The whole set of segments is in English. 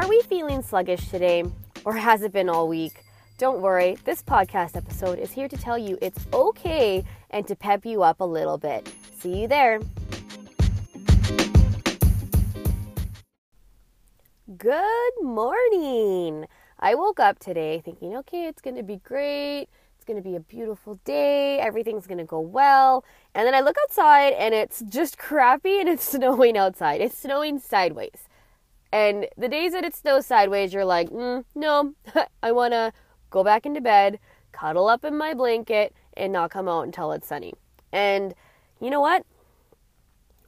Are we feeling sluggish today? Or has it been all week? Don't worry, this podcast episode is here to tell you it's okay and to pep you up a little bit. See you there. Good morning. I woke up today thinking, okay, it's going to be great. It's going to be a beautiful day. Everything's going to go well. And then I look outside and it's just crappy and it's snowing outside. It's snowing sideways. And the days that it snows sideways, you're like, mm, no, I want to go back into bed, cuddle up in my blanket, and not come out until it's sunny. And you know what?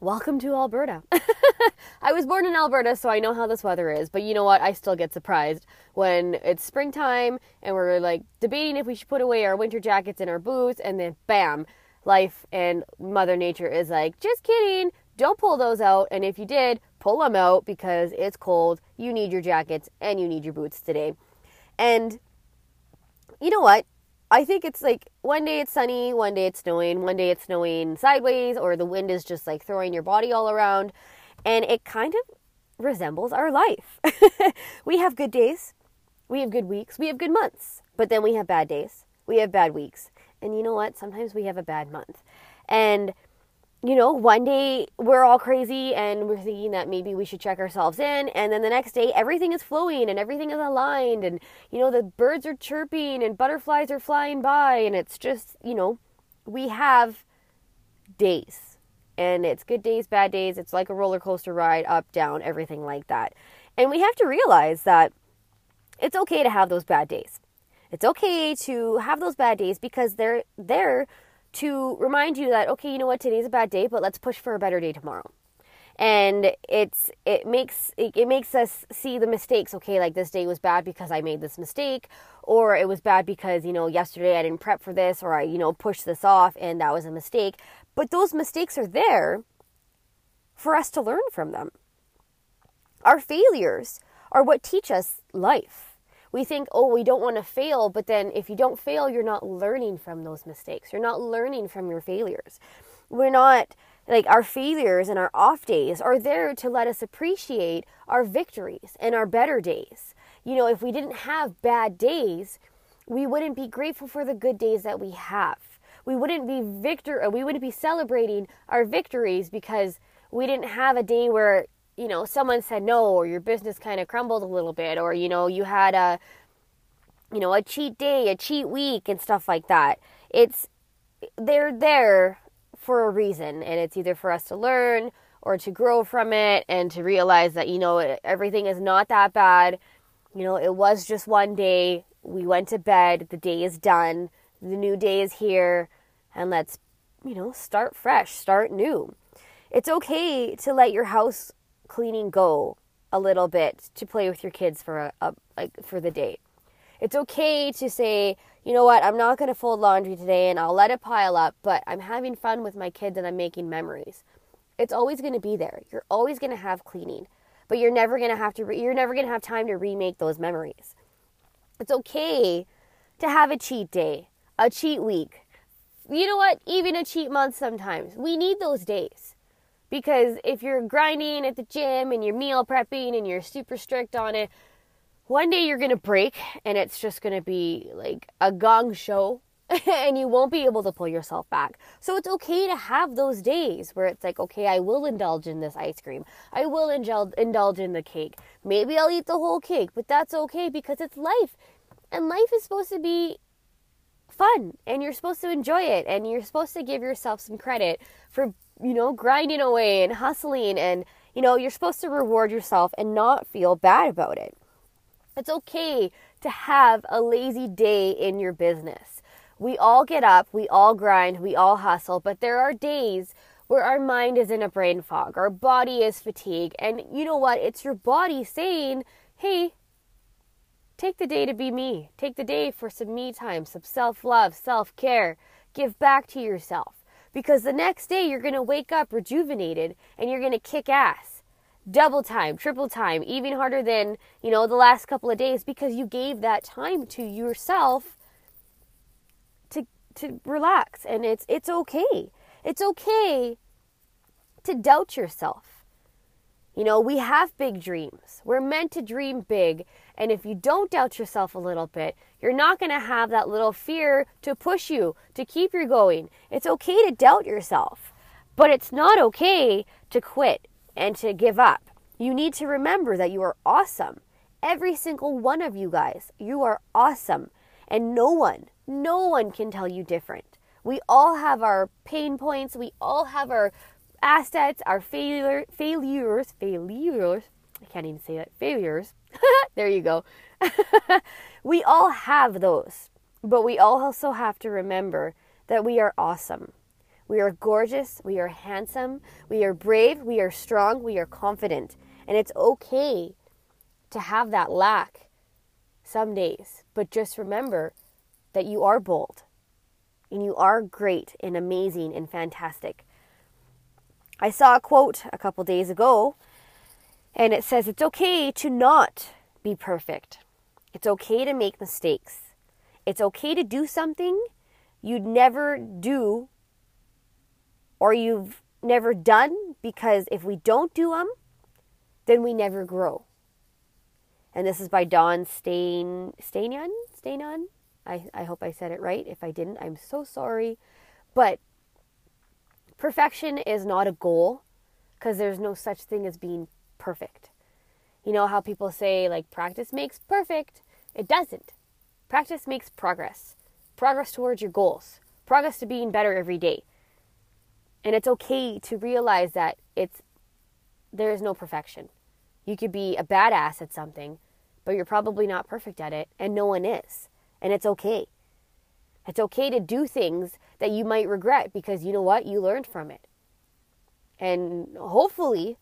Welcome to Alberta. I was born in Alberta, so I know how this weather is. But you know what? I still get surprised when it's springtime and we're like debating if we should put away our winter jackets and our boots, and then bam, life and Mother Nature is like, just kidding. Don't pull those out. And if you did, pull them out because it's cold. You need your jackets and you need your boots today. And you know what? I think it's like one day it's sunny, one day it's snowing, one day it's snowing sideways, or the wind is just like throwing your body all around. And it kind of resembles our life. we have good days, we have good weeks, we have good months, but then we have bad days, we have bad weeks. And you know what? Sometimes we have a bad month. And you know, one day we're all crazy and we're thinking that maybe we should check ourselves in. And then the next day, everything is flowing and everything is aligned. And, you know, the birds are chirping and butterflies are flying by. And it's just, you know, we have days. And it's good days, bad days. It's like a roller coaster ride, up, down, everything like that. And we have to realize that it's okay to have those bad days. It's okay to have those bad days because they're there to remind you that okay, you know what, today's a bad day, but let's push for a better day tomorrow. And it's it makes it, it makes us see the mistakes. Okay, like this day was bad because I made this mistake, or it was bad because you know yesterday I didn't prep for this, or I you know pushed this off and that was a mistake. But those mistakes are there for us to learn from them. Our failures are what teach us life we think, oh, we don't want to fail, but then if you don't fail, you're not learning from those mistakes. You're not learning from your failures. We're not like our failures and our off days are there to let us appreciate our victories and our better days. You know, if we didn't have bad days, we wouldn't be grateful for the good days that we have. We wouldn't be victor we wouldn't be celebrating our victories because we didn't have a day where you know, someone said no, or your business kind of crumbled a little bit, or, you know, you had a, you know, a cheat day, a cheat week, and stuff like that. It's, they're there for a reason, and it's either for us to learn or to grow from it and to realize that, you know, everything is not that bad. You know, it was just one day. We went to bed. The day is done. The new day is here. And let's, you know, start fresh, start new. It's okay to let your house cleaning go a little bit to play with your kids for a, a like for the day. It's okay to say, you know what, I'm not going to fold laundry today and I'll let it pile up, but I'm having fun with my kids and I'm making memories. It's always going to be there. You're always going to have cleaning, but you're never going to have to re- you're never going to have time to remake those memories. It's okay to have a cheat day, a cheat week. You know what? Even a cheat month sometimes. We need those days. Because if you're grinding at the gym and you're meal prepping and you're super strict on it, one day you're going to break and it's just going to be like a gong show and you won't be able to pull yourself back. So it's okay to have those days where it's like, okay, I will indulge in this ice cream. I will indulge in the cake. Maybe I'll eat the whole cake, but that's okay because it's life. And life is supposed to be fun and you're supposed to enjoy it and you're supposed to give yourself some credit for you know, grinding away and hustling and, you know, you're supposed to reward yourself and not feel bad about it. It's okay to have a lazy day in your business. We all get up, we all grind, we all hustle, but there are days where our mind is in a brain fog, our body is fatigued, and you know what? It's your body saying, hey, take the day to be me. Take the day for some me time, some self love, self care. Give back to yourself because the next day you're going to wake up rejuvenated and you're going to kick ass. Double time, triple time, even harder than, you know, the last couple of days because you gave that time to yourself to to relax and it's it's okay. It's okay to doubt yourself. You know, we have big dreams. We're meant to dream big. And if you don't doubt yourself a little bit, you're not going to have that little fear to push you, to keep you going. It's okay to doubt yourself, but it's not okay to quit and to give up. You need to remember that you are awesome. Every single one of you guys, you are awesome. And no one, no one can tell you different. We all have our pain points. We all have our assets, our failure, failures, failures. I can't even say that. Failures. there you go. we all have those, but we also have to remember that we are awesome. We are gorgeous. We are handsome. We are brave. We are strong. We are confident. And it's okay to have that lack some days. But just remember that you are bold and you are great and amazing and fantastic. I saw a quote a couple days ago, and it says it's okay to not be perfect. It's okay to make mistakes. It's okay to do something you'd never do or you've never done because if we don't do them, then we never grow. And this is by Don Stain Stainon? Stainon? I, I hope I said it right. If I didn't, I'm so sorry. But perfection is not a goal because there's no such thing as being perfect. You know how people say, like, practice makes perfect? It doesn't. Practice makes progress. Progress towards your goals. Progress to being better every day. And it's okay to realize that it's there is no perfection. You could be a badass at something, but you're probably not perfect at it, and no one is. And it's okay. It's okay to do things that you might regret because you know what? You learned from it. And hopefully,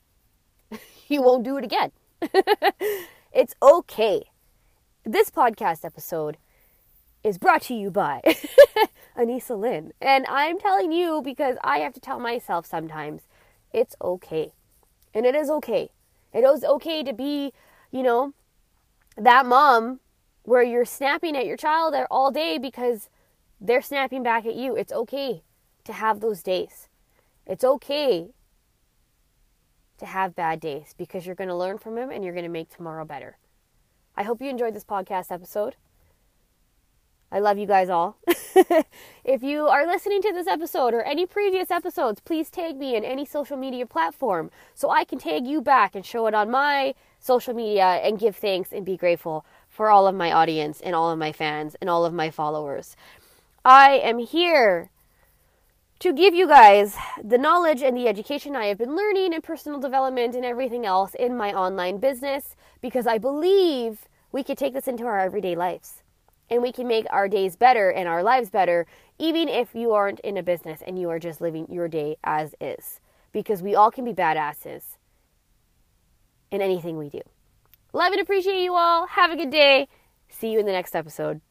you won't do it again. it's okay. This podcast episode is brought to you by Anisa Lynn. And I'm telling you because I have to tell myself sometimes it's okay. And it is okay. It is okay to be, you know, that mom where you're snapping at your child all day because they're snapping back at you. It's okay to have those days. It's okay to have bad days because you're going to learn from them and you're going to make tomorrow better. I hope you enjoyed this podcast episode. I love you guys all. if you are listening to this episode or any previous episodes, please tag me in any social media platform so I can tag you back and show it on my social media and give thanks and be grateful for all of my audience and all of my fans and all of my followers. I am here to give you guys the knowledge and the education I have been learning in personal development and everything else in my online business because I believe we could take this into our everyday lives and we can make our days better and our lives better even if you aren't in a business and you are just living your day as is because we all can be badasses in anything we do. Love and appreciate you all. Have a good day. See you in the next episode.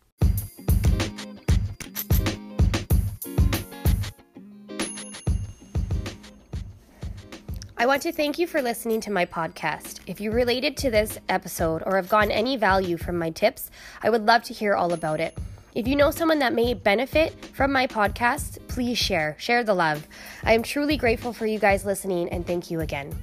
I want to thank you for listening to my podcast. If you related to this episode or have gotten any value from my tips, I would love to hear all about it. If you know someone that may benefit from my podcast, please share. Share the love. I am truly grateful for you guys listening and thank you again.